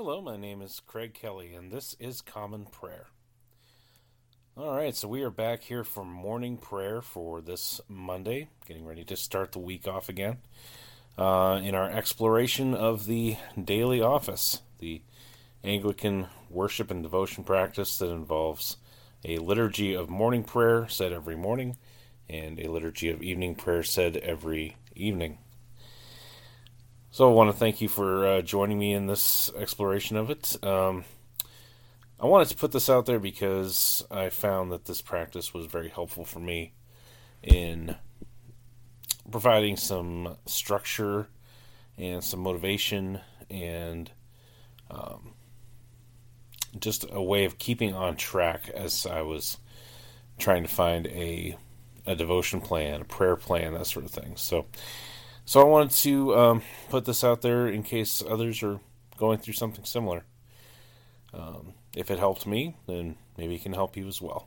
Hello, my name is Craig Kelly, and this is Common Prayer. All right, so we are back here for morning prayer for this Monday, getting ready to start the week off again uh, in our exploration of the daily office, the Anglican worship and devotion practice that involves a liturgy of morning prayer said every morning and a liturgy of evening prayer said every evening. So I want to thank you for uh, joining me in this exploration of it. Um, I wanted to put this out there because I found that this practice was very helpful for me in providing some structure and some motivation and um, just a way of keeping on track as I was trying to find a a devotion plan, a prayer plan, that sort of thing. So, so I wanted to um, put this out there in case others are going through something similar. Um, if it helped me, then maybe it can help you as well.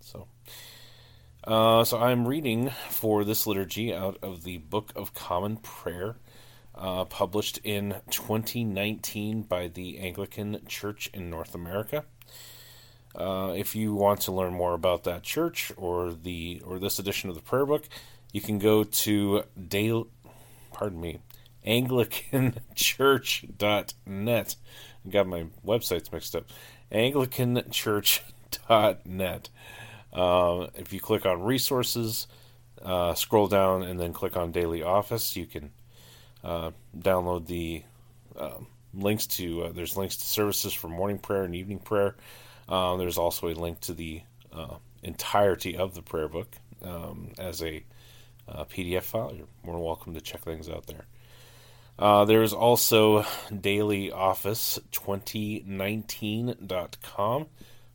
So, uh, so I'm reading for this liturgy out of the Book of Common Prayer, uh, published in 2019 by the Anglican Church in North America. Uh, if you want to learn more about that church or the or this edition of the prayer book, you can go to Dale, pardon me, AnglicanChurch.net. I got my websites mixed up. AnglicanChurch.net. Uh, if you click on resources, uh, scroll down, and then click on Daily Office, you can uh, download the um, links to. Uh, there's links to services for morning prayer and evening prayer. Um, there's also a link to the uh, entirety of the prayer book um, as a uh, PDF file. You're more than welcome to check things out there. Uh, there is also dailyoffice2019.com,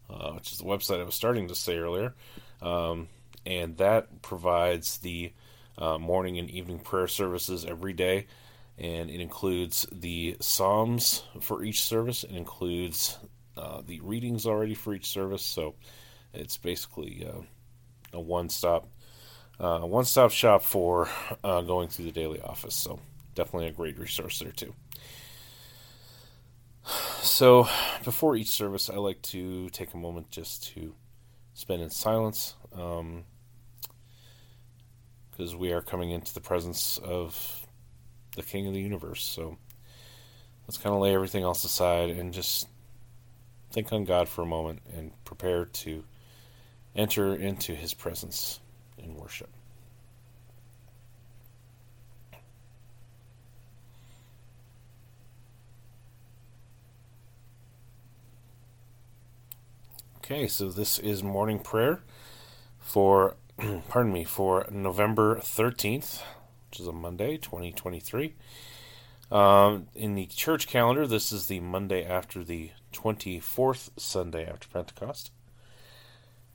uh, which is the website I was starting to say earlier. Um, and that provides the uh, morning and evening prayer services every day. And it includes the Psalms for each service. It includes uh, the readings already for each service. So it's basically uh, a one stop uh, one stop shop for uh, going through the daily office. So definitely a great resource there too. So before each service, I like to take a moment just to spend in silence. Um, because we are coming into the presence of the King of the universe. So let's kind of lay everything else aside and just think on God for a moment and prepare to enter into His presence in worship. Okay, so this is morning prayer for, pardon me, for November 13th, which is a Monday, 2023. Um, in the church calendar, this is the Monday after the 24th Sunday after Pentecost.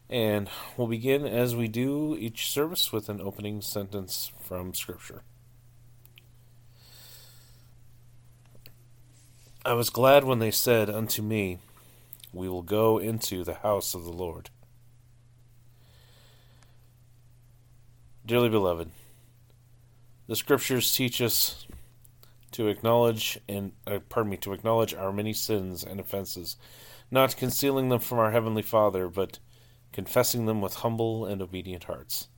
And we'll begin as we do each service with an opening sentence from Scripture. I was glad when they said unto me, We will go into the house of the Lord. Dearly beloved, the Scriptures teach us to acknowledge and uh, pardon me to acknowledge our many sins and offenses, not concealing them from our heavenly Father, but confessing them with humble and obedient hearts,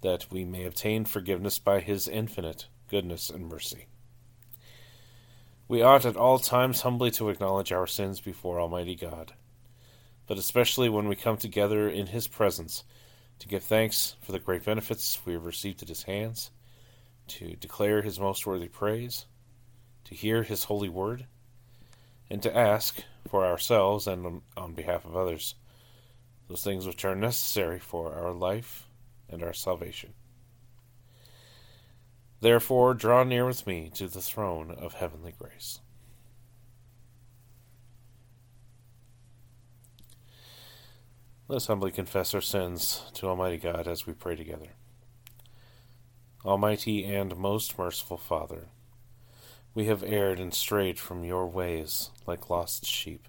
that we may obtain forgiveness by His infinite goodness and mercy. We ought at all times humbly to acknowledge our sins before Almighty God, but especially when we come together in His presence to give thanks for the great benefits we have received at His hands, to declare His most worthy praise to hear His holy word, and to ask for ourselves and on behalf of others those things which are necessary for our life and our salvation. Therefore, draw near with me to the throne of heavenly grace. Let us humbly confess our sins to Almighty God as we pray together. Almighty and most merciful Father, we have erred and strayed from your ways like lost sheep.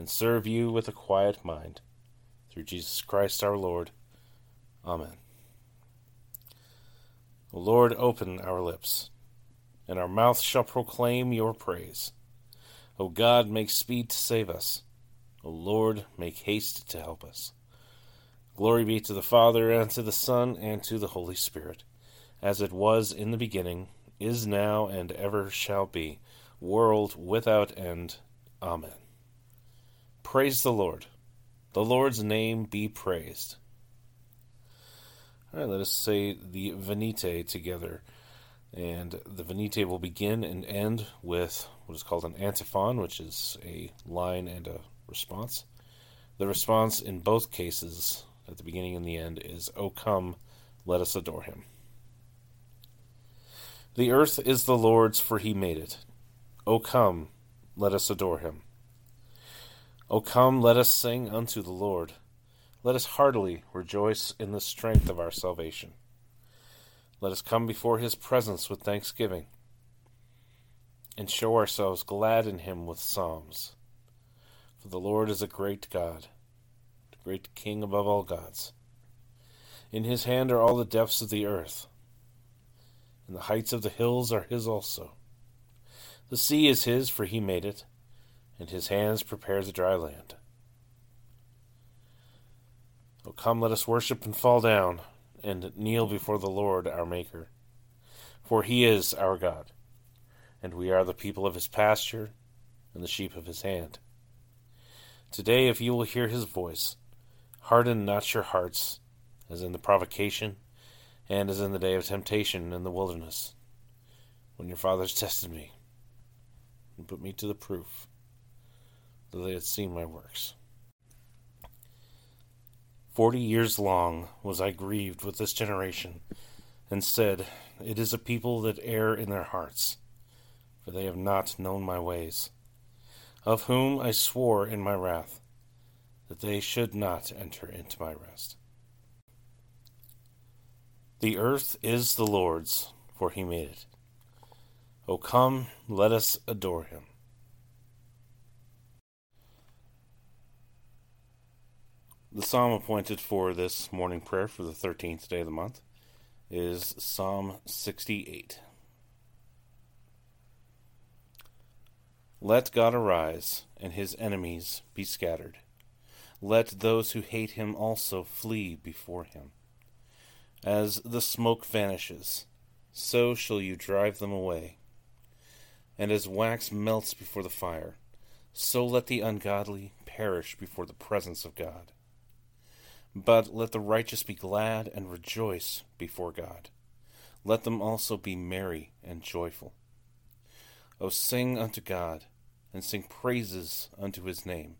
and serve you with a quiet mind. Through Jesus Christ our Lord. Amen. O Lord, open our lips, and our mouth shall proclaim your praise. O God, make speed to save us. O Lord, make haste to help us. Glory be to the Father, and to the Son, and to the Holy Spirit, as it was in the beginning, is now, and ever shall be, world without end. Amen. Praise the Lord. The Lord's name be praised. All right, let us say the Venite together. And the Venite will begin and end with what is called an antiphon, which is a line and a response. The response in both cases, at the beginning and the end, is, O come, let us adore him. The earth is the Lord's, for he made it. O come, let us adore him. O come, let us sing unto the Lord. Let us heartily rejoice in the strength of our salvation. Let us come before his presence with thanksgiving, and show ourselves glad in him with psalms. For the Lord is a great God, the great King above all gods. In his hand are all the depths of the earth, and the heights of the hills are his also. The sea is his, for he made it and his hands prepare the dry land. O come, let us worship and fall down, and kneel before the Lord our Maker. For he is our God, and we are the people of his pasture, and the sheep of his hand. Today, if you will hear his voice, harden not your hearts, as in the provocation, and as in the day of temptation in the wilderness, when your fathers tested me, and put me to the proof though they had seen my works. Forty years long was I grieved with this generation, and said, It is a people that err in their hearts, for they have not known my ways, of whom I swore in my wrath that they should not enter into my rest. The earth is the Lord's, for he made it. O come, let us adore him. The psalm appointed for this morning prayer for the 13th day of the month is Psalm 68. Let God arise, and his enemies be scattered. Let those who hate him also flee before him. As the smoke vanishes, so shall you drive them away. And as wax melts before the fire, so let the ungodly perish before the presence of God. But let the righteous be glad and rejoice before God. Let them also be merry and joyful. O sing unto God, and sing praises unto his name.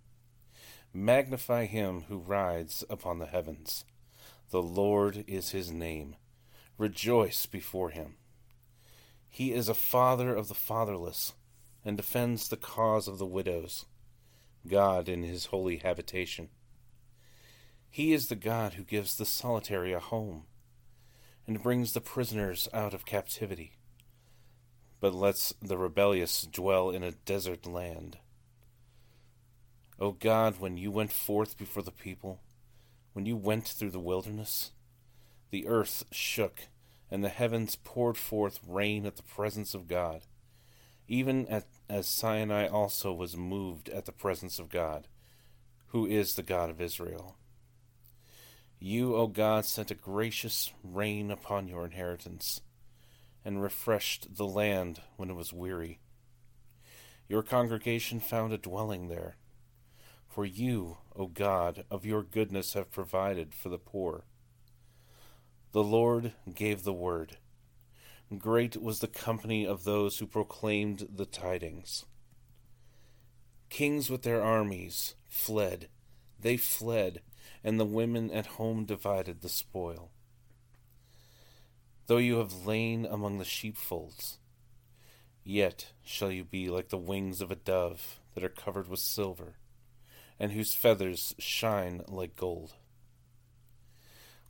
Magnify him who rides upon the heavens. The Lord is his name. Rejoice before him. He is a father of the fatherless, and defends the cause of the widows. God in his holy habitation. He is the God who gives the solitary a home and brings the prisoners out of captivity, but lets the rebellious dwell in a desert land. O God, when you went forth before the people, when you went through the wilderness, the earth shook, and the heavens poured forth rain at the presence of God, even at, as Sinai also was moved at the presence of God, who is the God of Israel. You, O God, sent a gracious rain upon your inheritance, and refreshed the land when it was weary. Your congregation found a dwelling there. For you, O God, of your goodness have provided for the poor. The Lord gave the word. Great was the company of those who proclaimed the tidings. Kings with their armies fled. They fled, and the women at home divided the spoil. Though you have lain among the sheepfolds, yet shall you be like the wings of a dove that are covered with silver, and whose feathers shine like gold.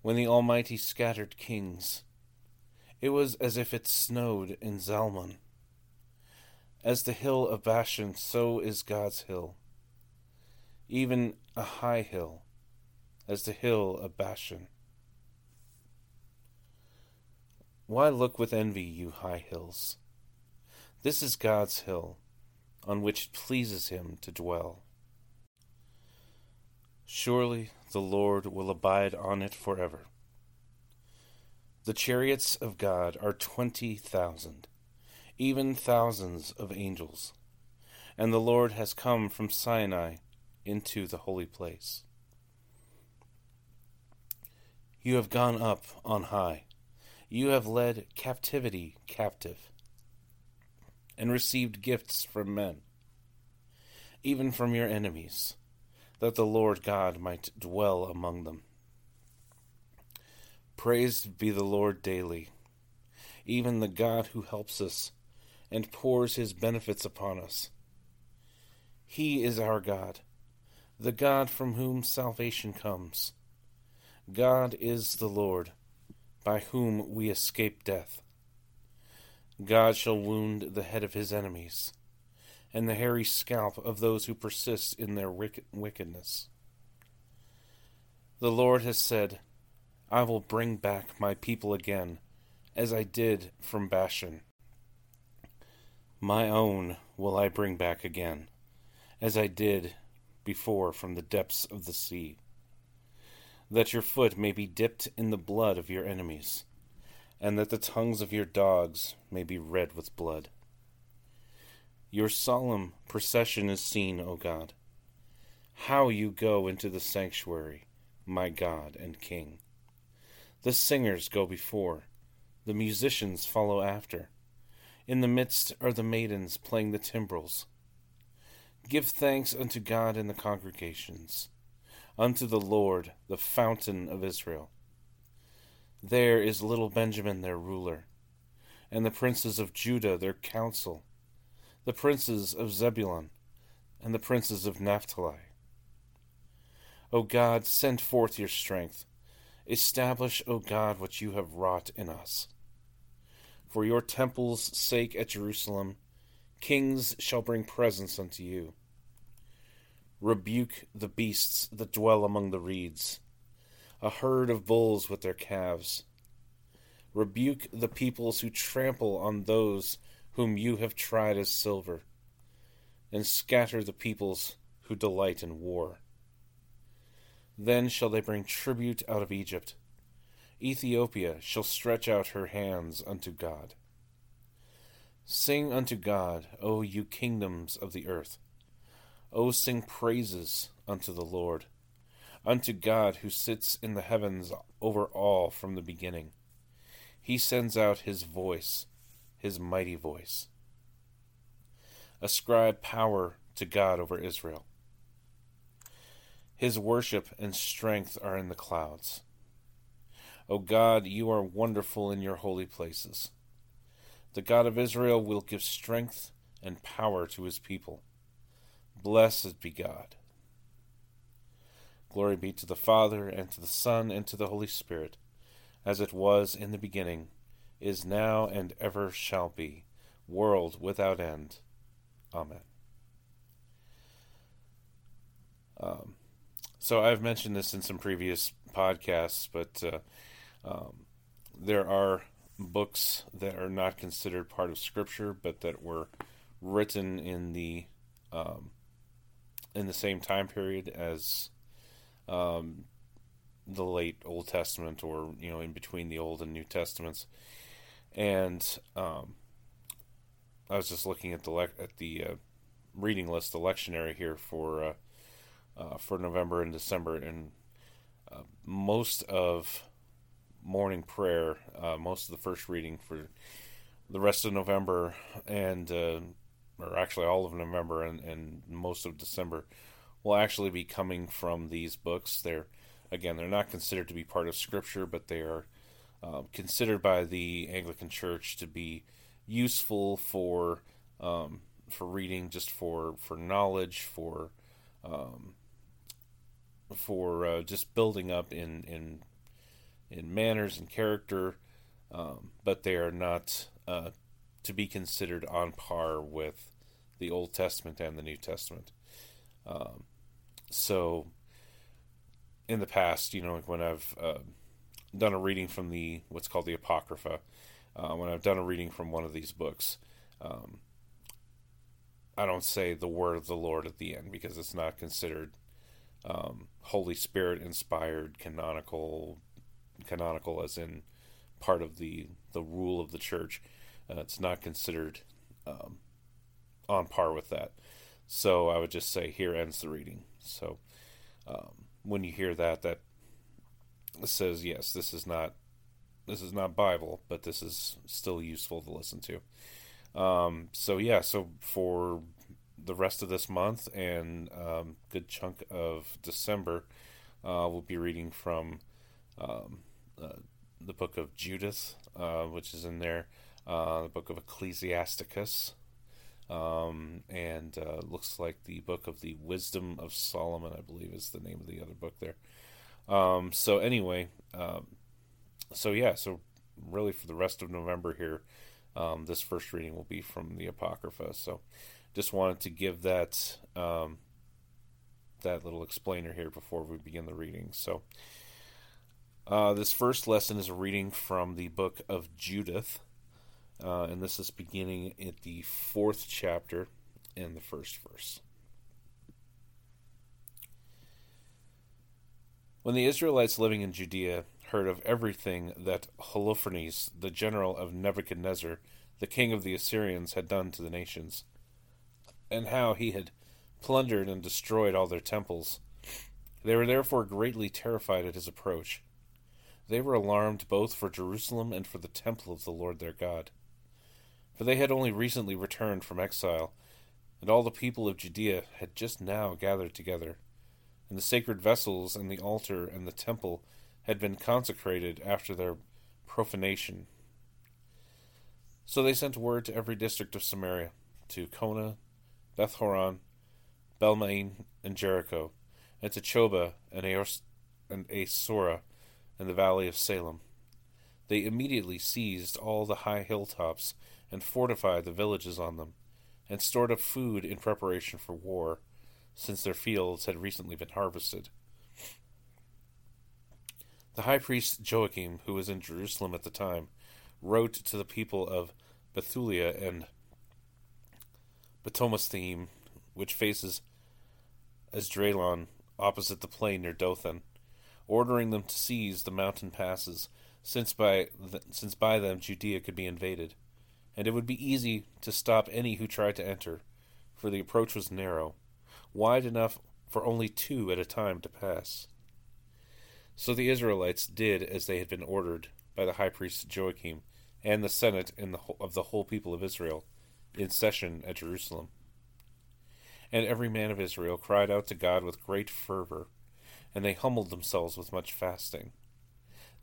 When the Almighty scattered kings, it was as if it snowed in Zalmon. As the hill of Bashan, so is God's hill, even a high hill, as the hill of Bashan. Why look with envy, you high hills? This is God's hill, on which it pleases him to dwell. Surely the Lord will abide on it forever. The chariots of God are twenty thousand, even thousands of angels, and the Lord has come from Sinai into the holy place. You have gone up on high, you have led captivity captive, and received gifts from men, even from your enemies that the Lord God might dwell among them. Praised be the Lord daily, even the God who helps us and pours his benefits upon us. He is our God, the God from whom salvation comes. God is the Lord, by whom we escape death. God shall wound the head of his enemies and the hairy scalp of those who persist in their wickedness. The Lord has said, I will bring back my people again, as I did from Bashan. My own will I bring back again, as I did before from the depths of the sea, that your foot may be dipped in the blood of your enemies, and that the tongues of your dogs may be red with blood. Your solemn procession is seen, O God. How you go into the sanctuary, my God and King. The singers go before, the musicians follow after. In the midst are the maidens playing the timbrels. Give thanks unto God in the congregations, unto the Lord, the fountain of Israel. There is little Benjamin their ruler, and the princes of Judah their council the princes of Zebulun, and the princes of Naphtali. O God, send forth your strength. Establish, O God, what you have wrought in us. For your temple's sake at Jerusalem, kings shall bring presents unto you. Rebuke the beasts that dwell among the reeds, a herd of bulls with their calves. Rebuke the peoples who trample on those whom you have tried as silver, and scatter the peoples who delight in war. Then shall they bring tribute out of Egypt. Ethiopia shall stretch out her hands unto God. Sing unto God, O you kingdoms of the earth. O sing praises unto the Lord, unto God who sits in the heavens over all from the beginning. He sends out his voice his mighty voice. Ascribe power to God over Israel. His worship and strength are in the clouds. O God, you are wonderful in your holy places. The God of Israel will give strength and power to his people. Blessed be God. Glory be to the Father, and to the Son, and to the Holy Spirit, as it was in the beginning is now, and ever shall be, world without end. Amen. Um, so I've mentioned this in some previous podcasts, but uh, um, there are books that are not considered part of Scripture, but that were written in the um, in the same time period as um, the late Old Testament, or you know, in between the Old and New Testaments. And um, I was just looking at the le- at the uh, reading list, the lectionary here for uh, uh, for November and December, and uh, most of morning prayer, uh, most of the first reading for the rest of November and uh, or actually all of November and, and most of December will actually be coming from these books. They're again, they're not considered to be part of Scripture, but they are uh, considered by the Anglican Church to be useful for um, for reading, just for for knowledge, for um, for uh, just building up in in in manners and character, um, but they are not uh, to be considered on par with the Old Testament and the New Testament. Um, so, in the past, you know, when I've uh, done a reading from the what's called the Apocrypha, uh, when I've done a reading from one of these books, um, I don't say the word of the Lord at the end because it's not considered um, Holy Spirit inspired canonical canonical as in part of the the rule of the church. Uh, it's not considered um, on par with that. So I would just say here ends the reading. So um, when you hear that, that says yes, this is not this is not Bible, but this is still useful to listen to. Um, so yeah, so for the rest of this month and um, good chunk of December, uh, we'll be reading from um, uh, the book of Judith, uh, which is in there, uh, the book of Ecclesiasticus, um, and uh, looks like the book of the Wisdom of Solomon, I believe is the name of the other book there. Um, so anyway, um, so yeah, so really for the rest of November here, um, this first reading will be from the Apocrypha. So just wanted to give that um, that little explainer here before we begin the reading. So. Uh, this first lesson is a reading from the book of Judith, uh, and this is beginning at the fourth chapter and the first verse. When the Israelites living in Judea heard of everything that Holofernes, the general of Nebuchadnezzar, the king of the Assyrians, had done to the nations, and how he had plundered and destroyed all their temples, they were therefore greatly terrified at his approach they were alarmed both for Jerusalem and for the temple of the Lord their God. For they had only recently returned from exile, and all the people of Judea had just now gathered together, and the sacred vessels and the altar and the temple had been consecrated after their profanation. So they sent word to every district of Samaria, to Konah, Bethhoron, Belmain, and Jericho, and to Choba and Asora, in the valley of Salem. They immediately seized all the high hilltops and fortified the villages on them, and stored up food in preparation for war, since their fields had recently been harvested. The high priest Joachim, who was in Jerusalem at the time, wrote to the people of Bethulia and Betomastheim, which faces Esdraelon, opposite the plain near Dothan, ordering them to seize the mountain passes, since by, th- since by them Judea could be invaded, and it would be easy to stop any who tried to enter, for the approach was narrow, wide enough for only two at a time to pass. So the Israelites did as they had been ordered by the high priest Joachim and the senate the of the whole people of Israel in session at Jerusalem. And every man of Israel cried out to God with great fervor and they humbled themselves with much fasting.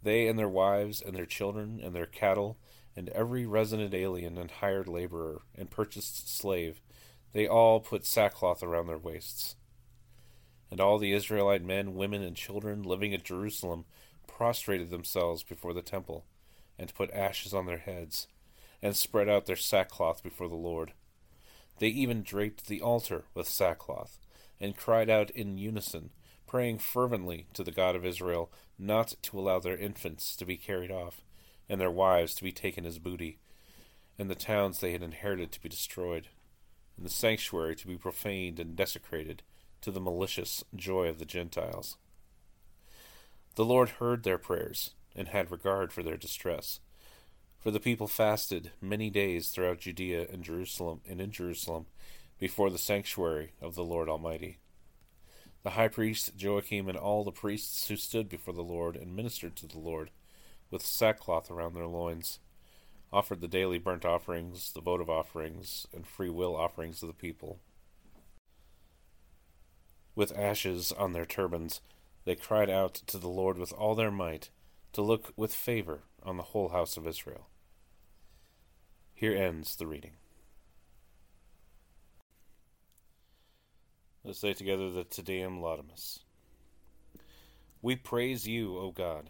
They and their wives and their children and their cattle and every resident alien and hired laborer and purchased slave, they all put sackcloth around their waists. And all the Israelite men, women, and children living at Jerusalem prostrated themselves before the temple, and put ashes on their heads, and spread out their sackcloth before the Lord. They even draped the altar with sackcloth, and cried out in unison, praying fervently to the God of Israel not to allow their infants to be carried off, and their wives to be taken as booty, and the towns they had inherited to be destroyed, and the sanctuary to be profaned and desecrated to the malicious joy of the Gentiles. The Lord heard their prayers, and had regard for their distress. For the people fasted many days throughout Judea and Jerusalem and in Jerusalem, before the sanctuary of the Lord Almighty. The high priest Joachim and all the priests who stood before the Lord and ministered to the Lord with sackcloth around their loins offered the daily burnt offerings, the votive offerings, and free will offerings of the people. With ashes on their turbans, they cried out to the Lord with all their might to look with favor on the whole house of Israel. Here ends the reading. Let's say together the Te Deum Laudamus. We praise you, O God.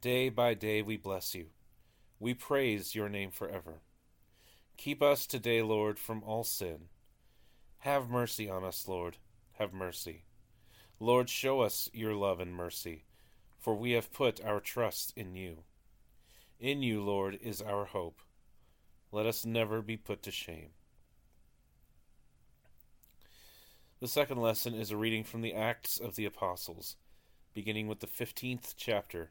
Day by day we bless you. We praise your name forever. Keep us today, Lord, from all sin. Have mercy on us, Lord. Have mercy. Lord, show us your love and mercy, for we have put our trust in you. In you, Lord, is our hope. Let us never be put to shame. The second lesson is a reading from the Acts of the Apostles, beginning with the 15th chapter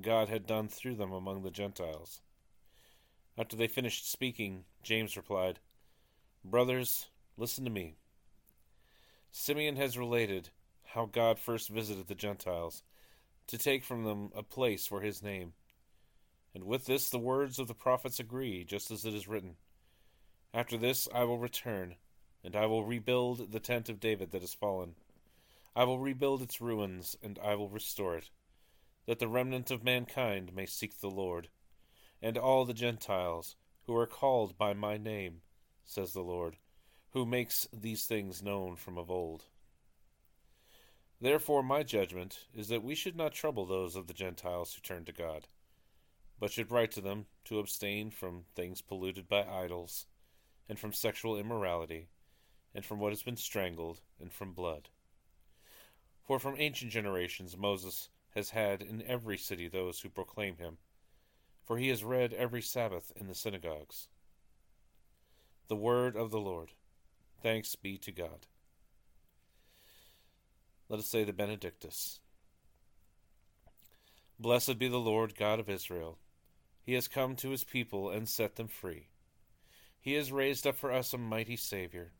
God had done through them among the Gentiles. After they finished speaking, James replied, Brothers, listen to me. Simeon has related how God first visited the Gentiles to take from them a place for his name. And with this the words of the prophets agree, just as it is written After this I will return and I will rebuild the tent of David that is fallen. I will rebuild its ruins, and I will restore it, that the remnant of mankind may seek the Lord, and all the Gentiles who are called by my name, says the Lord, who makes these things known from of old. Therefore, my judgment is that we should not trouble those of the Gentiles who turn to God, but should write to them to abstain from things polluted by idols, and from sexual immorality, and from what has been strangled, and from blood. For from ancient generations Moses has had in every city those who proclaim him, for he is read every Sabbath in the synagogues. The word of the Lord. Thanks be to God. Let us say the Benedictus. Blessed be the Lord God of Israel. He has come to his people and set them free. He has raised up for us a mighty Saviour,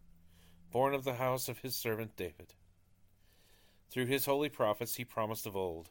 born of the house of his servant David. Through his holy prophets he promised of old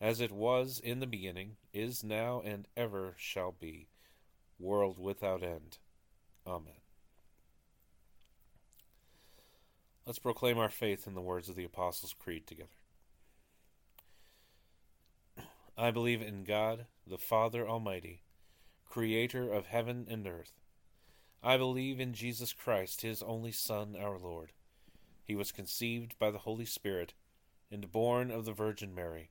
as it was in the beginning, is now, and ever shall be, world without end. Amen. Let's proclaim our faith in the words of the Apostles' Creed together. I believe in God, the Father Almighty, creator of heaven and earth. I believe in Jesus Christ, his only Son, our Lord. He was conceived by the Holy Spirit and born of the Virgin Mary.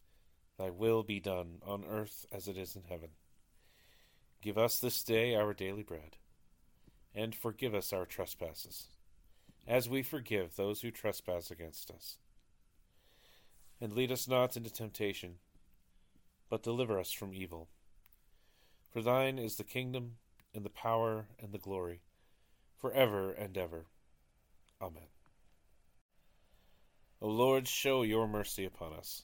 Thy will be done on earth as it is in heaven. Give us this day our daily bread, and forgive us our trespasses, as we forgive those who trespass against us. And lead us not into temptation, but deliver us from evil. For thine is the kingdom, and the power, and the glory, for ever and ever. Amen. O Lord, show your mercy upon us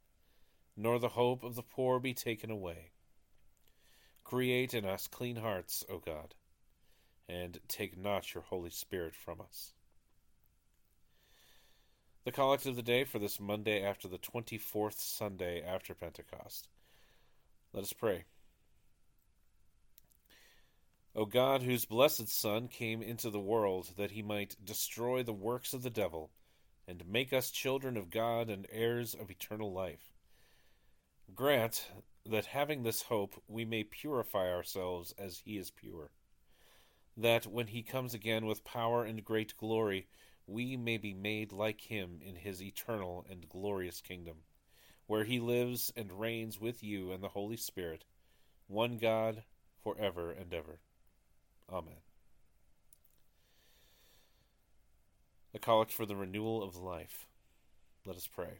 nor the hope of the poor be taken away. Create in us clean hearts, O God, and take not your Holy Spirit from us. The collect of the day for this Monday after the 24th Sunday after Pentecost. Let us pray. O God, whose blessed Son came into the world that he might destroy the works of the devil, and make us children of God and heirs of eternal life Grant that having this hope we may purify ourselves as he is pure, that when he comes again with power and great glory, we may be made like him in his eternal and glorious kingdom, where he lives and reigns with you and the Holy Spirit, one God, for ever and ever. Amen. A Collect for the Renewal of Life. Let us pray.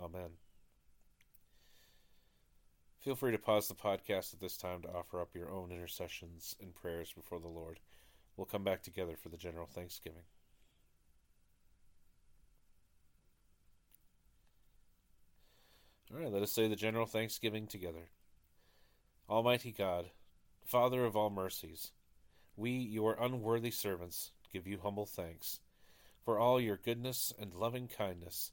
Oh, Amen. Feel free to pause the podcast at this time to offer up your own intercessions and prayers before the Lord. We'll come back together for the general thanksgiving. All right, let us say the general thanksgiving together. Almighty God, Father of all mercies, we, your unworthy servants, give you humble thanks for all your goodness and loving kindness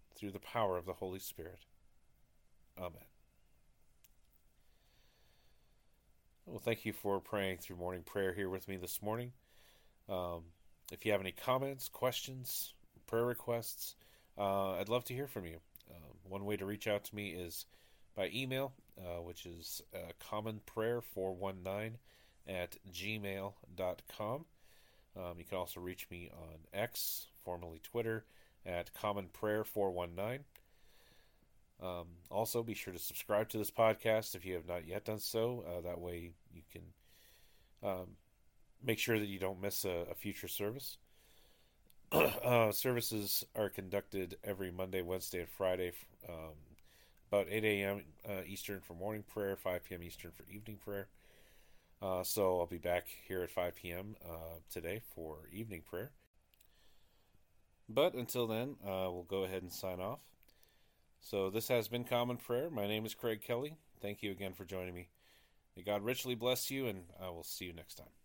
through the power of the Holy Spirit. Amen. Well, thank you for praying through morning prayer here with me this morning. Um, if you have any comments, questions, prayer requests, uh, I'd love to hear from you. Um, one way to reach out to me is by email, uh, which is uh, commonprayer419 at gmail.com. Um, you can also reach me on X, formerly Twitter, at Common Prayer 419. Um, also, be sure to subscribe to this podcast if you have not yet done so. Uh, that way, you can um, make sure that you don't miss a, a future service. uh, services are conducted every Monday, Wednesday, and Friday, um, about 8 a.m. Uh, Eastern for morning prayer, 5 p.m. Eastern for evening prayer. Uh, so I'll be back here at 5 p.m. Uh, today for evening prayer. But until then, uh, we'll go ahead and sign off. So this has been Common Prayer. My name is Craig Kelly. Thank you again for joining me. May God richly bless you, and I will see you next time.